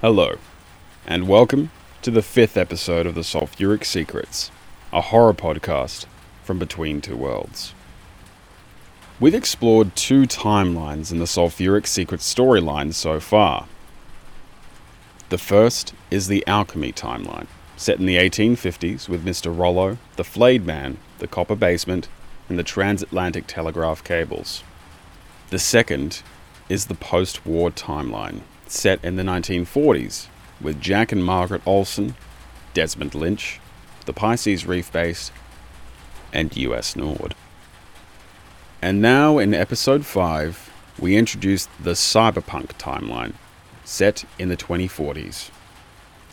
Hello, and welcome to the fifth episode of the Sulphuric Secrets, a horror podcast from Between Two Worlds. We've explored two timelines in the Sulphuric Secrets storyline so far. The first is the Alchemy timeline, set in the 1850s with Mr. Rollo, the Flayed Man, the Copper Basement, and the transatlantic telegraph cables. The second is the post war timeline, set in the 1940s with Jack and Margaret Olson, Desmond Lynch, the Pisces Reef Base, and US Nord. And now in episode 5, we introduce the cyberpunk timeline, set in the 2040s.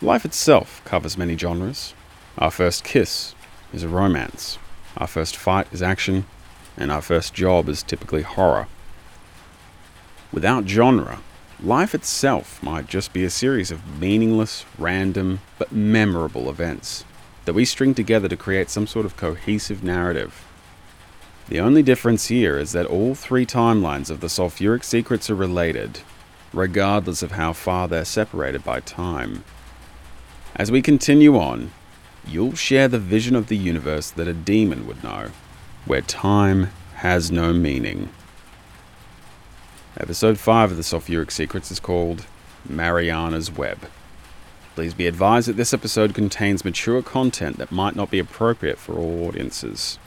Life itself covers many genres. Our first kiss is a romance, our first fight is action, and our first job is typically horror. Without genre, life itself might just be a series of meaningless, random, but memorable events that we string together to create some sort of cohesive narrative. The only difference here is that all three timelines of the sulphuric secrets are related, regardless of how far they're separated by time. As we continue on, you'll share the vision of the universe that a demon would know, where time has no meaning. Episode 5 of the Sulphuric Secrets is called Mariana's Web. Please be advised that this episode contains mature content that might not be appropriate for all audiences.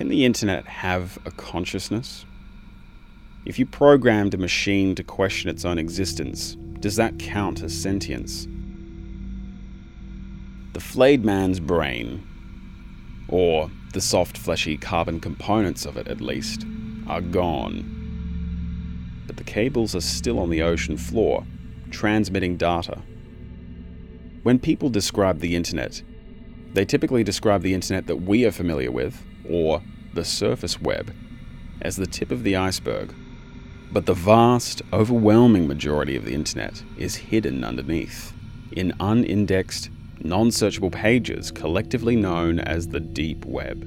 Can the internet have a consciousness? If you programmed a machine to question its own existence, does that count as sentience? The flayed man's brain, or the soft, fleshy carbon components of it at least, are gone. But the cables are still on the ocean floor, transmitting data. When people describe the internet, they typically describe the internet that we are familiar with, or the surface web, as the tip of the iceberg. But the vast, overwhelming majority of the internet is hidden underneath, in unindexed, non searchable pages collectively known as the deep web.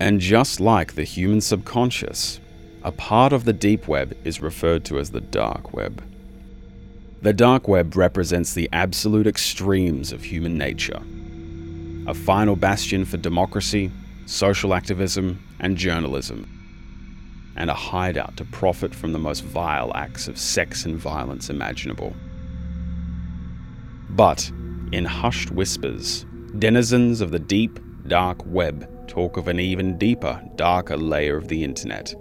And just like the human subconscious, a part of the deep web is referred to as the dark web. The dark web represents the absolute extremes of human nature a final bastion for democracy, social activism, and journalism, and a hideout to profit from the most vile acts of sex and violence imaginable. But, in hushed whispers, denizens of the deep, dark web talk of an even deeper, darker layer of the internet.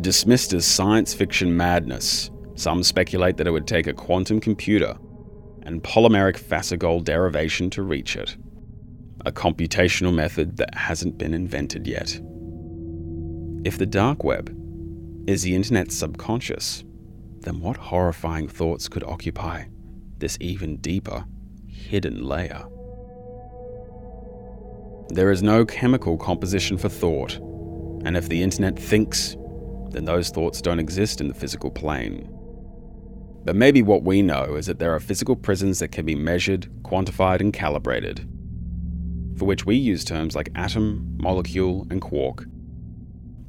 Dismissed as science fiction madness, some speculate that it would take a quantum computer and polymeric Fasegol derivation to reach it, a computational method that hasn't been invented yet. If the dark web is the internet's subconscious, then what horrifying thoughts could occupy this even deeper, hidden layer? There is no chemical composition for thought, and if the internet thinks, then those thoughts don't exist in the physical plane. But maybe what we know is that there are physical prisons that can be measured, quantified, and calibrated, for which we use terms like atom, molecule, and quark.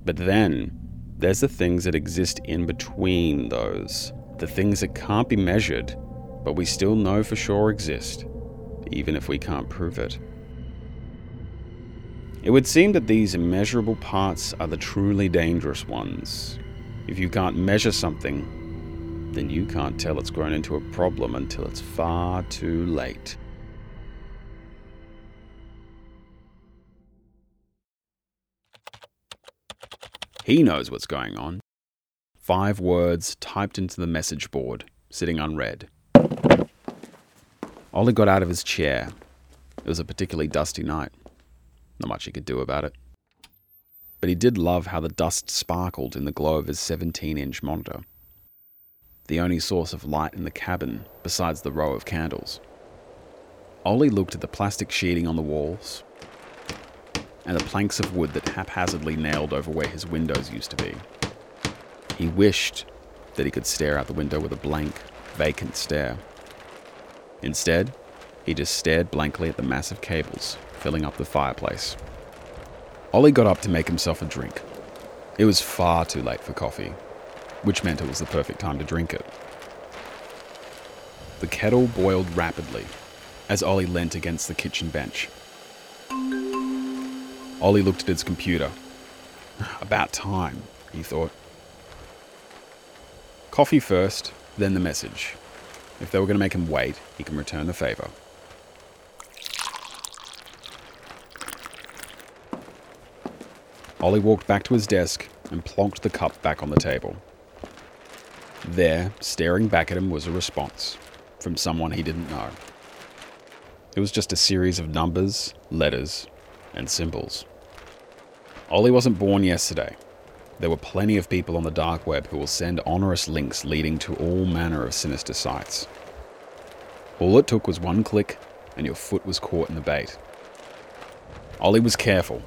But then, there's the things that exist in between those, the things that can't be measured, but we still know for sure exist, even if we can't prove it. It would seem that these immeasurable parts are the truly dangerous ones. If you can't measure something, then you can't tell it's grown into a problem until it's far too late. He knows what's going on. Five words typed into the message board, sitting unread. Ollie got out of his chair. It was a particularly dusty night. Not much he could do about it. But he did love how the dust sparkled in the glow of his 17 inch monitor. The only source of light in the cabin, besides the row of candles. Ollie looked at the plastic sheeting on the walls and the planks of wood that haphazardly nailed over where his windows used to be. He wished that he could stare out the window with a blank, vacant stare. Instead, he just stared blankly at the massive cables filling up the fireplace. Ollie got up to make himself a drink. It was far too late for coffee, which meant it was the perfect time to drink it. The kettle boiled rapidly as Ollie leant against the kitchen bench. Ollie looked at his computer. About time, he thought. Coffee first, then the message. If they were going to make him wait, he can return the favour. Ollie walked back to his desk and plonked the cup back on the table. There, staring back at him, was a response from someone he didn't know. It was just a series of numbers, letters, and symbols. Ollie wasn't born yesterday. There were plenty of people on the dark web who will send onerous links leading to all manner of sinister sites. All it took was one click, and your foot was caught in the bait. Ollie was careful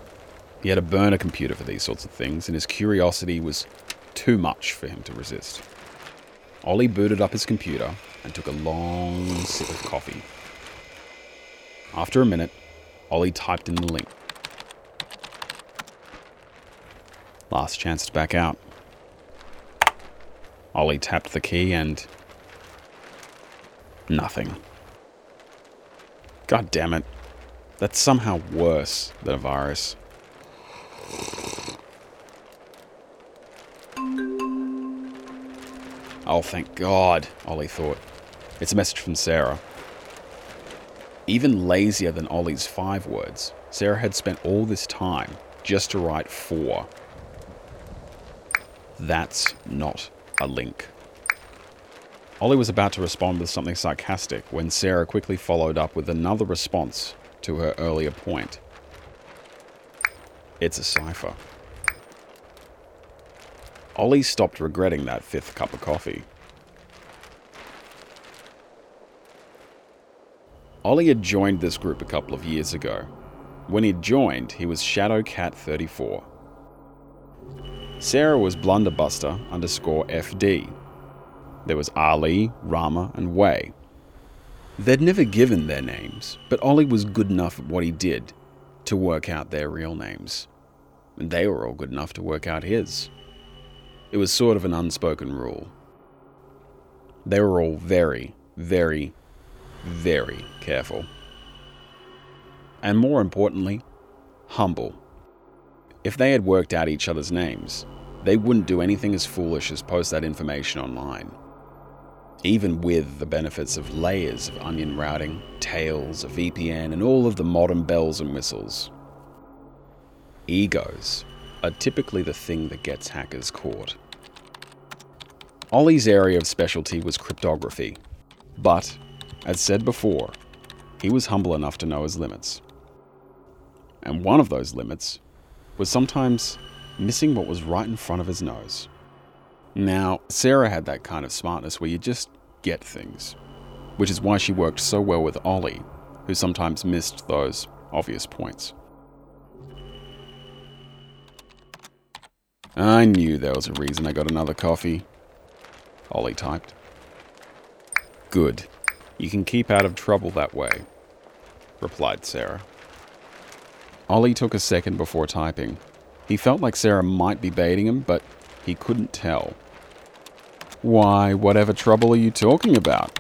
he had a burner computer for these sorts of things, and his curiosity was too much for him to resist. Ollie booted up his computer and took a long sip of coffee. After a minute, Ollie typed in the link. Last chance to back out. Ollie tapped the key and. Nothing. God damn it. That's somehow worse than a virus. Oh, thank God, Ollie thought. It's a message from Sarah. Even lazier than Ollie's five words, Sarah had spent all this time just to write four. That's not a link. Ollie was about to respond with something sarcastic when Sarah quickly followed up with another response to her earlier point. It's a cipher. Ollie stopped regretting that fifth cup of coffee. Ollie had joined this group a couple of years ago. When he'd joined, he was Shadowcat34. Sarah was Blunderbuster underscore FD. There was Ali, Rama, and Way. They'd never given their names, but Ollie was good enough at what he did to work out their real names. And they were all good enough to work out his. It was sort of an unspoken rule. They were all very, very, very careful. And more importantly, humble. If they had worked out each other's names, they wouldn't do anything as foolish as post that information online. Even with the benefits of layers of onion routing, tails, a VPN, and all of the modern bells and whistles. Egos are typically the thing that gets hackers caught. Ollie's area of specialty was cryptography, but, as said before, he was humble enough to know his limits. And one of those limits was sometimes missing what was right in front of his nose. Now, Sarah had that kind of smartness where you just get things, which is why she worked so well with Ollie, who sometimes missed those obvious points. I knew there was a reason I got another coffee. Ollie typed. Good. You can keep out of trouble that way, replied Sarah. Ollie took a second before typing. He felt like Sarah might be baiting him, but he couldn't tell. Why, whatever trouble are you talking about?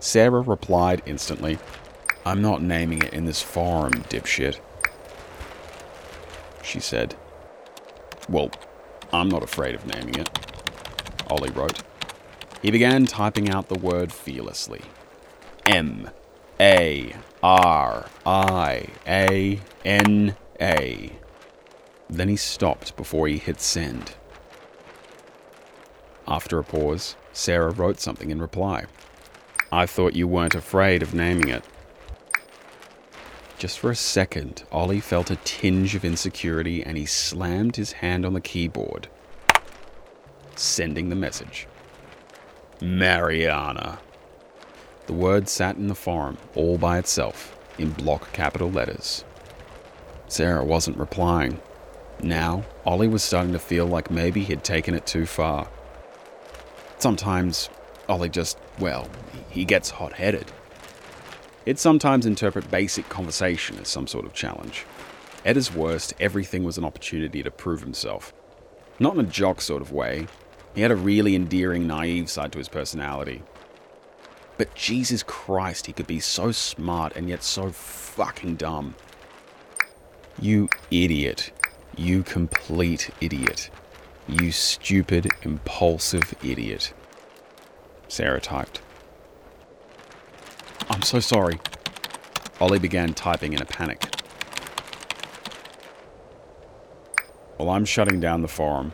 Sarah replied instantly, I'm not naming it in this forum, dipshit. She said. Well, I'm not afraid of naming it. Ollie wrote. He began typing out the word fearlessly M A R I A N A. Then he stopped before he hit send. After a pause, Sarah wrote something in reply. I thought you weren't afraid of naming it. Just for a second, Ollie felt a tinge of insecurity and he slammed his hand on the keyboard, sending the message Mariana. The word sat in the forum all by itself in block capital letters. Sarah wasn't replying. Now, Ollie was starting to feel like maybe he'd taken it too far. Sometimes, Ollie just, well, he gets hot headed. He'd sometimes interpret basic conversation as some sort of challenge. At his worst, everything was an opportunity to prove himself. Not in a jock sort of way. He had a really endearing, naive side to his personality. But Jesus Christ, he could be so smart and yet so fucking dumb. You idiot. You complete idiot. You stupid, impulsive idiot. Sarah typed. I'm so sorry. Ollie began typing in a panic. Well, I'm shutting down the forum,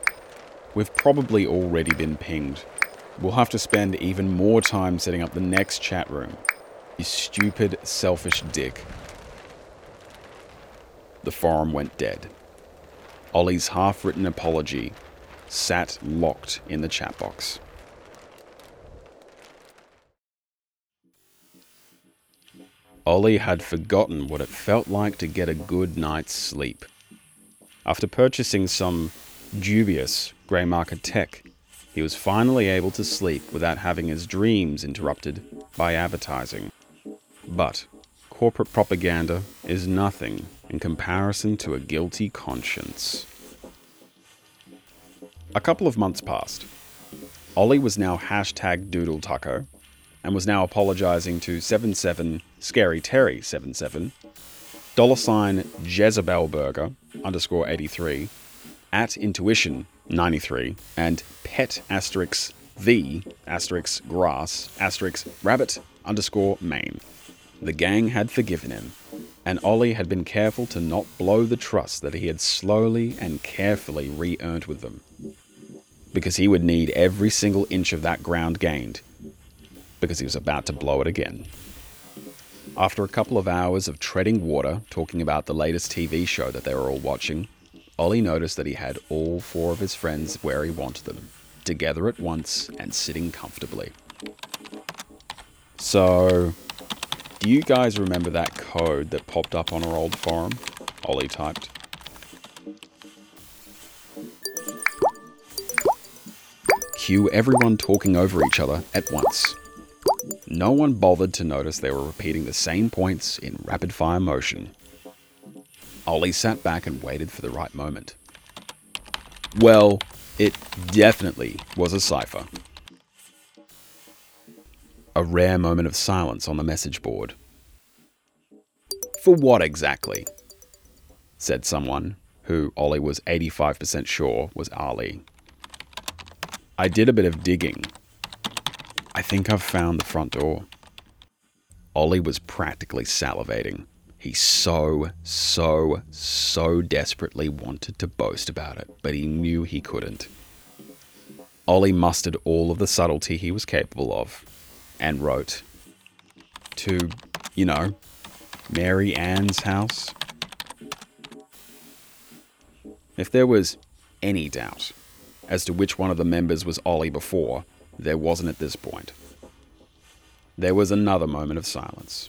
we've probably already been pinged. We'll have to spend even more time setting up the next chat room. You stupid, selfish dick. The forum went dead. Ollie's half written apology sat locked in the chat box. Ollie had forgotten what it felt like to get a good night's sleep. After purchasing some dubious grey market tech, he was finally able to sleep without having his dreams interrupted by advertising. But corporate propaganda is nothing in comparison to a guilty conscience. A couple of months passed. Ollie was now hashtag Doodle Taco and was now apologizing to 77 Scary Terry 77, dollar sign Jezebel Burger underscore 83, at Intuition 93, and pet asterisk the asterisk grass asterisk rabbit underscore main. The gang had forgiven him, and Ollie had been careful to not blow the trust that he had slowly and carefully re earned with them. Because he would need every single inch of that ground gained because he was about to blow it again. After a couple of hours of treading water talking about the latest TV show that they were all watching, Ollie noticed that he had all four of his friends where he wanted them, together at once and sitting comfortably. So, do you guys remember that code that popped up on our old forum? Ollie typed. Cue everyone talking over each other at once. No one bothered to notice they were repeating the same points in rapid fire motion. Ollie sat back and waited for the right moment. Well, it definitely was a cipher. A rare moment of silence on the message board. For what exactly? said someone, who Ollie was 85% sure was Ali. I did a bit of digging I think I've found the front door. Ollie was practically salivating. He so, so, so desperately wanted to boast about it, but he knew he couldn't. Ollie mustered all of the subtlety he was capable of and wrote to, you know, Mary Ann's house. If there was any doubt as to which one of the members was Ollie before, there wasn't at this point. There was another moment of silence.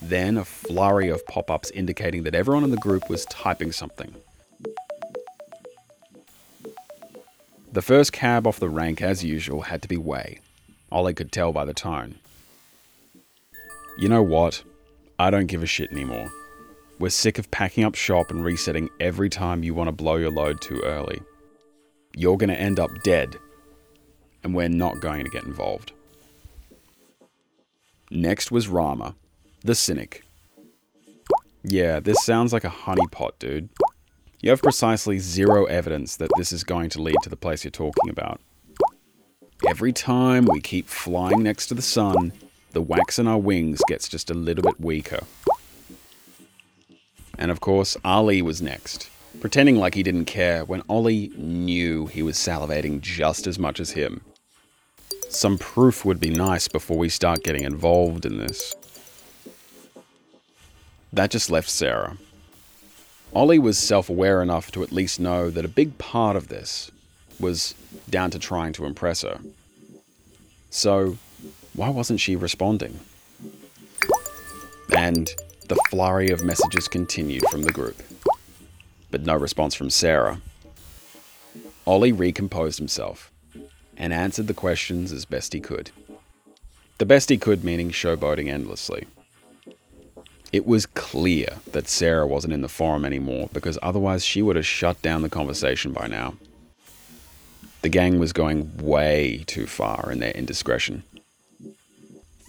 Then a flurry of pop ups indicating that everyone in the group was typing something. The first cab off the rank, as usual, had to be Way. Ollie could tell by the tone. You know what? I don't give a shit anymore. We're sick of packing up shop and resetting every time you want to blow your load too early. You're going to end up dead and we're not going to get involved. Next was Rama, the cynic. Yeah, this sounds like a honeypot, dude. You have precisely zero evidence that this is going to lead to the place you're talking about. Every time we keep flying next to the sun, the wax in our wings gets just a little bit weaker. And of course, Ali was next, pretending like he didn't care when Ollie knew he was salivating just as much as him. Some proof would be nice before we start getting involved in this. That just left Sarah. Ollie was self aware enough to at least know that a big part of this was down to trying to impress her. So, why wasn't she responding? And the flurry of messages continued from the group, but no response from Sarah. Ollie recomposed himself and answered the questions as best he could. The best he could meaning showboating endlessly. It was clear that Sarah wasn't in the forum anymore because otherwise she would have shut down the conversation by now. The gang was going way too far in their indiscretion.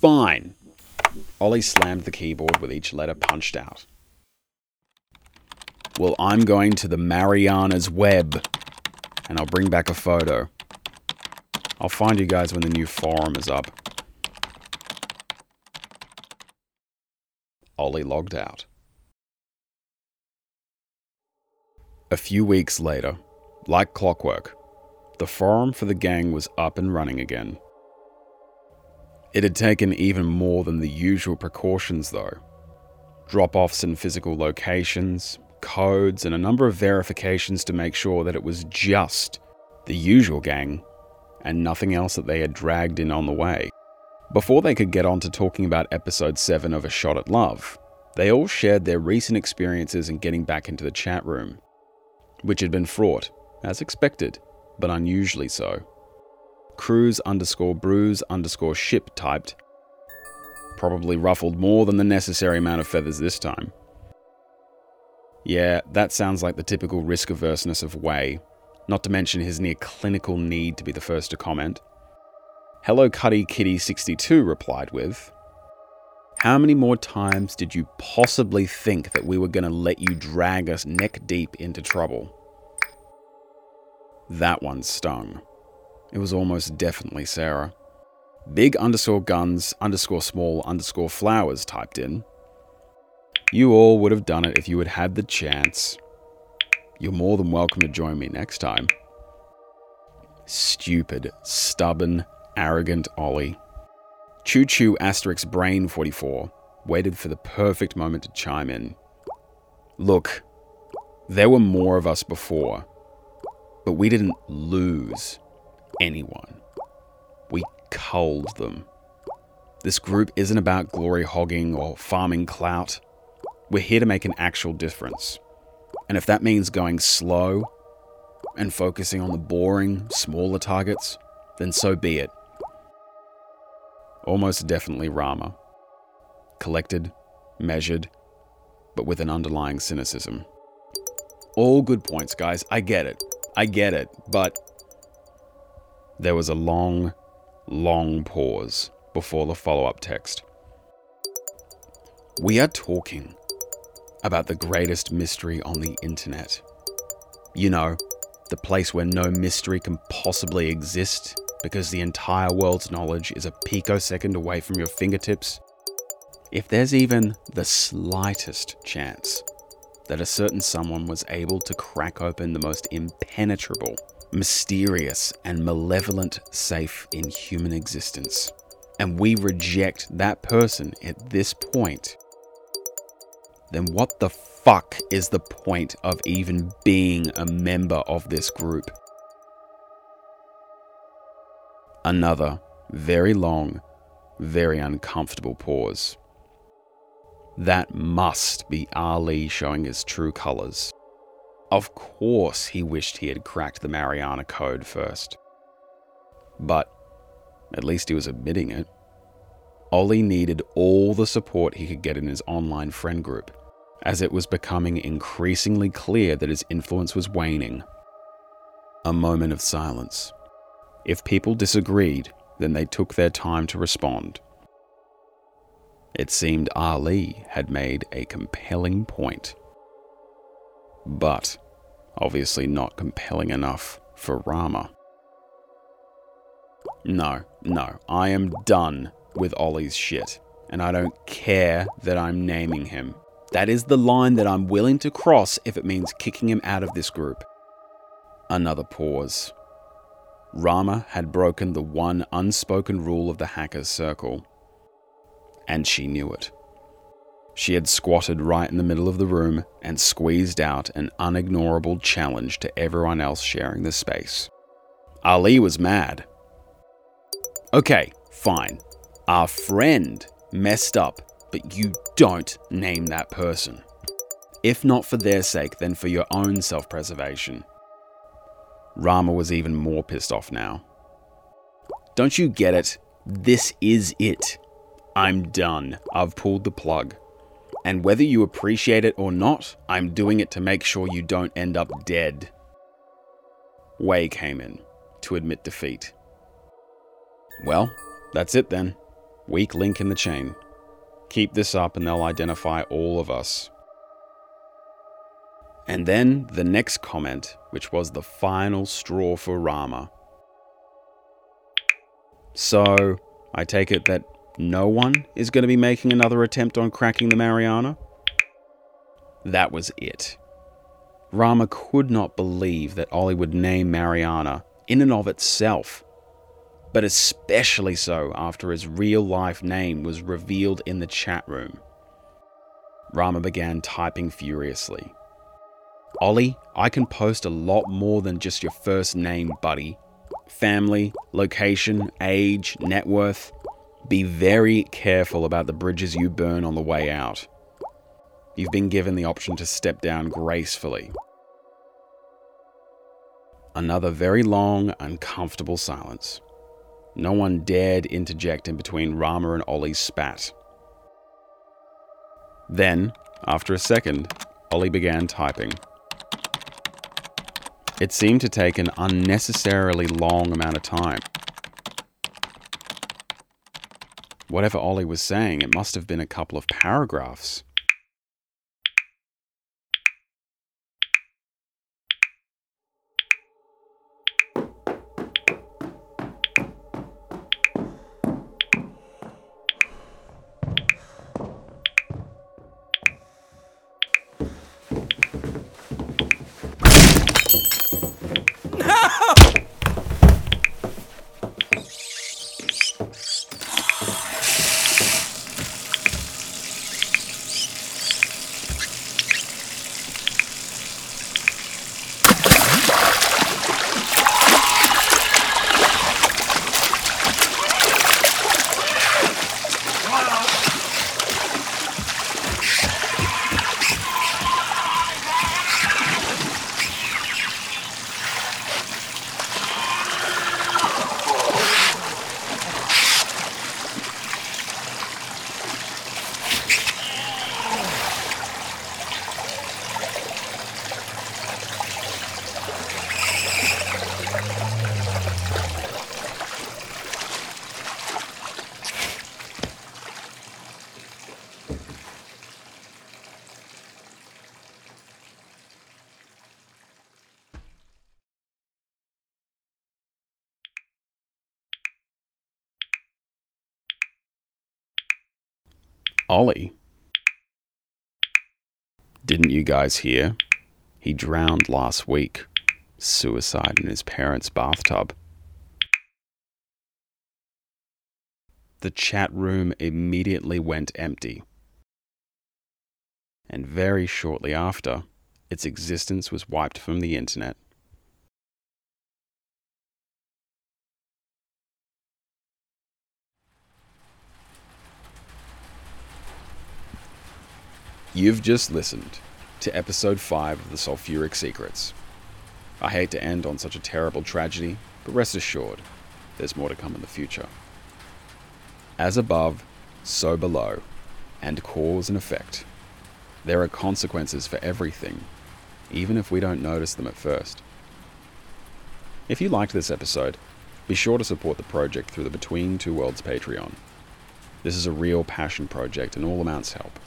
Fine. Ollie slammed the keyboard with each letter punched out. Well, I'm going to the Mariana's web, and I'll bring back a photo. I'll find you guys when the new forum is up. Ollie logged out. A few weeks later, like clockwork, the forum for the gang was up and running again. It had taken even more than the usual precautions, though drop offs in physical locations, codes, and a number of verifications to make sure that it was just the usual gang and nothing else that they had dragged in on the way. Before they could get on to talking about episode 7 of A Shot at Love, they all shared their recent experiences in getting back into the chat room, which had been fraught, as expected, but unusually so. Cruise underscore bruise underscore ship typed, probably ruffled more than the necessary amount of feathers this time. Yeah, that sounds like the typical risk averseness of Way, not to mention his near clinical need to be the first to comment. Hello Cuddy Kitty 62 replied with, How many more times did you possibly think that we were going to let you drag us neck deep into trouble? That one stung. It was almost definitely Sarah. Big underscore guns underscore small underscore flowers typed in. You all would have done it if you had had the chance. You're more than welcome to join me next time. Stupid, stubborn, arrogant Ollie. Choo Choo asterisk Brain 44 waited for the perfect moment to chime in. Look, there were more of us before, but we didn't lose anyone. We culled them. This group isn't about glory hogging or farming clout. We're here to make an actual difference. And if that means going slow and focusing on the boring, smaller targets, then so be it almost definitely Rama. Collected, measured, but with an underlying cynicism. All good points, guys. I get it. I get it. But there was a long, long pause before the follow up text. We are talking about the greatest mystery on the internet. You know, the place where no mystery can possibly exist because the entire world's knowledge is a picosecond away from your fingertips, if there's even the slightest chance that a certain someone was able to crack open the most impenetrable, mysterious, and malevolent safe in human existence, and we reject that person at this point, then what the fuck is the point of even being a member of this group? Another very long, very uncomfortable pause. That must be Ali showing his true colours. Of course, he wished he had cracked the Mariana code first. But at least he was admitting it. Ollie needed all the support he could get in his online friend group, as it was becoming increasingly clear that his influence was waning. A moment of silence. If people disagreed, then they took their time to respond. It seemed Ali had made a compelling point. But obviously not compelling enough for Rama. No, no, I am done with Ollie's shit, and I don't care that I'm naming him. That is the line that I'm willing to cross if it means kicking him out of this group. Another pause. Rama had broken the one unspoken rule of the hacker's circle. And she knew it. She had squatted right in the middle of the room and squeezed out an unignorable challenge to everyone else sharing the space. Ali was mad. Okay, fine. Our friend messed up, but you don't name that person. If not for their sake, then for your own self preservation. Rama was even more pissed off now. Don't you get it? This is it. I'm done. I've pulled the plug. And whether you appreciate it or not, I'm doing it to make sure you don't end up dead. Way came in to admit defeat. Well, that's it then. Weak link in the chain. Keep this up and they'll identify all of us. And then the next comment, which was the final straw for Rama. So, I take it that no one is going to be making another attempt on cracking the Mariana? That was it. Rama could not believe that Ollie would name Mariana in and of itself, but especially so after his real life name was revealed in the chat room. Rama began typing furiously. Ollie, I can post a lot more than just your first name, buddy. Family, location, age, net worth. Be very careful about the bridges you burn on the way out. You've been given the option to step down gracefully. Another very long, uncomfortable silence. No one dared interject in between Rama and Ollie's spat. Then, after a second, Ollie began typing. It seemed to take an unnecessarily long amount of time. Whatever Ollie was saying, it must have been a couple of paragraphs. Ollie. Didn't you guys hear? He drowned last week. Suicide in his parents' bathtub. The chat room immediately went empty. And very shortly after, its existence was wiped from the internet. You've just listened to episode 5 of the Sulphuric Secrets. I hate to end on such a terrible tragedy, but rest assured, there's more to come in the future. As above, so below, and cause and effect. There are consequences for everything, even if we don't notice them at first. If you liked this episode, be sure to support the project through the Between Two Worlds Patreon. This is a real passion project, and all amounts help.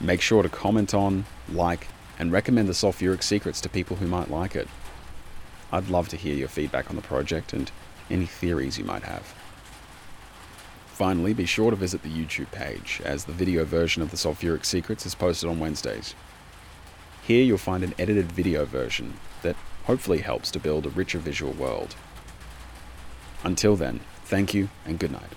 Make sure to comment on, like, and recommend the Sulphuric Secrets to people who might like it. I'd love to hear your feedback on the project and any theories you might have. Finally, be sure to visit the YouTube page, as the video version of the Sulphuric Secrets is posted on Wednesdays. Here you'll find an edited video version that hopefully helps to build a richer visual world. Until then, thank you and good night.